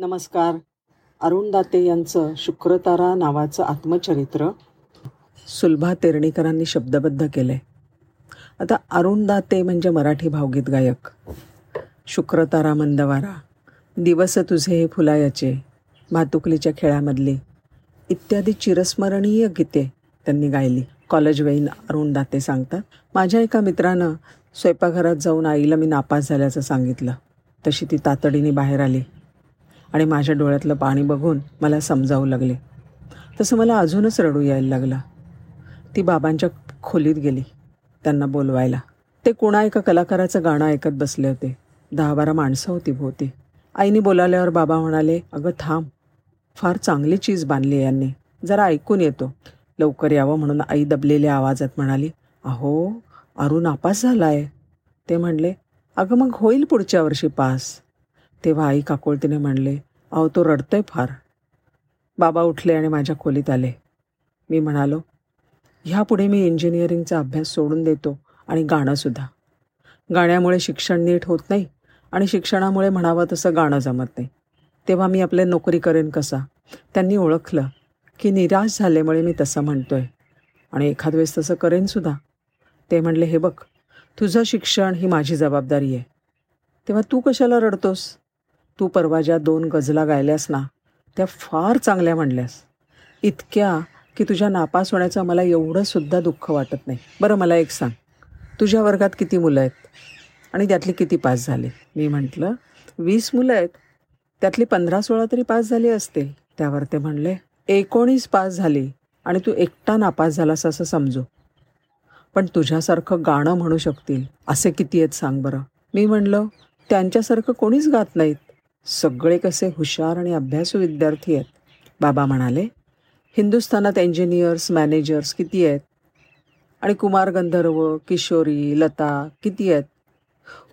नमस्कार. अरुण दाते यांचं शुक्रतारा नावाचं आत्मचरित्र सुलभा तेरणीकरांनी शब्दबद्ध केलं आहे आता अरुण दाते म्हणजे मराठी भावगीत गायक. शुक्रतारा मंदवारा दिवस तुझे हे फुलायाचे भातुकलीच्या खेळामधली इत्यादी चिरस्मरणीय गीते त्यांनी गायली. कॉलेजवेईन अरुणदाते अरुण दाते सांगतात माझ्या एका मित्रानं स्वयंपाकघरात जाऊन आईला मी नापास झाल्याचं सांगितलं. तशी ती तातडीने बाहेर आली. आणि माझ्या डोळ्यातलं पाणी बघून मला समजावू लागले. तसं मला अजूनच रडू यायला लागलं. ती बाबांच्या खोलीत गेली त्यांना बोलवायला. ते कोणा एका कलाकाराचं गाणं ऐकत बसले होते. दहा बारा माणसं होती भोवती. आईने बोलावल्यावर बाबा म्हणाले अगं थांब. फार चांगली चीज बांधली यांनी. जरा ऐकून येतो. लवकर यावं म्हणून आई दबलेल्या आवाजात म्हणाली अहो अरुण आपास झाला आहे ते म्हणले अगं मग होईल पुढच्या वर्षी पास. तेव्हा आई काकोळतीने म्हणले अहो तो रडतोय फार. बाबा उठले आणि माझ्या खोलीत आले. मी म्हणालो ह्यापुढे मी इंजिनिअरिंगचा अभ्यास सोडून देतो आणि गाणंसुद्धा गाण्यामुळे शिक्षण नीट होत नाही आणि शिक्षणामुळे म्हणावं तसं गाणं जमत नाही. तेव्हा मी आपले नोकरी करेन कसा? त्यांनी ओळखलं की निराश झाल्यामुळे मी तसं म्हणतो आहे आणि एखाद वेळेस तसं करेनसुद्धा ते म्हणले हे बघ तुझं शिक्षण ही माझी जबाबदारी आहे. तेव्हा तू कशाला रडतोस? तू परवा ज्या दोन गजला गायल्यास ना त्या फार चांगल्या म्हणल्यास. इतक्या की तुझ्या नापास होण्याचं मला एवढंसुद्धा दुःख वाटत नाही. बरं मला एक सांग. तुझ्या वर्गात किती मुलं आहेत? आणि त्यातली किती पास झाले? मी म्हटलं वीस मुलं आहेत. त्यातली पंधरा सोळा तरी पास झाली असतील. त्यावर ते म्हणले एकोणीस पास झाली आणि तू एकटा नापास झालास असं समजू. पण तुझ्यासारखं गाणं म्हणू शकतील असे किती आहेत सांग बरं. मी म्हणलं त्यांच्यासारखं कोणीच गात नाहीत. सगळे कसे हुशार आणि अभ्यासू विद्यार्थी आहेत? बाबा म्हणाले हिंदुस्थानात इंजिनियर्स मॅनेजर्स किती आहेत? आणि कुमार गंधर्व किशोरी लता किती आहेत?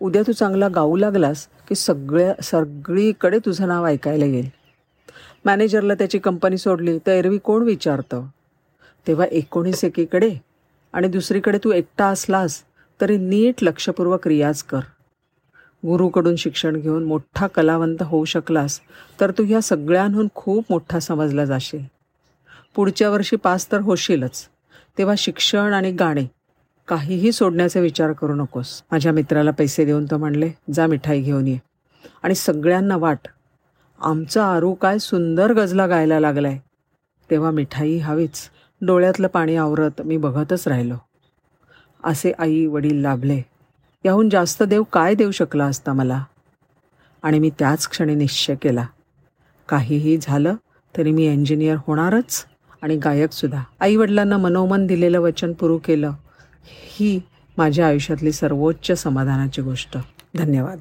उद्या तू चांगला गाऊ लागलास की सगळ्या सगळीकडे तुझं नाव ऐकायला येईल. मॅनेजरला त्याची कंपनी सोडली तर एरवी कोण विचारतं? तेव्हा एकोणीस एकीकडे आणि दुसरीकडे तू एकटा असलास तरी नीट लक्षपूर्वक रियाज कर. गुरुकडून शिक्षण घेऊन मोठा कलावंत होऊ शकलास तर तू ह्या सगळ्यांहून खूप मोठा समजला जाशील. पुढच्या वर्षी पास तर होशीलच तेव्हा शिक्षण आणि गाणे काहीही सोडण्याचा विचार करू नकोस. माझ्या मित्राला पैसे देऊन तो म्हणले जा मिठाई घेऊन ये. आणि सगळ्यांना वाट आमचा आरू काय सुंदर गजला गायला लागलाय. तेव्हा मिठाई हवीच डोळ्यातलं पाणी आवरत मी बघतच राहिलो. असे आई वडील लाभले. याहून जास्त देव काय देऊ शकला असता मला? आणि मी त्याच क्षणी निश्चय केला. काहीही झालं तरी मी इंजिनियर होणारच आणि गायकसुद्धा आईवडिलांना मनोमन दिलेलं वचन पुरू केलं ही माझ्या आयुष्यातली सर्वोच्च समाधानाची गोष्ट. धन्यवाद.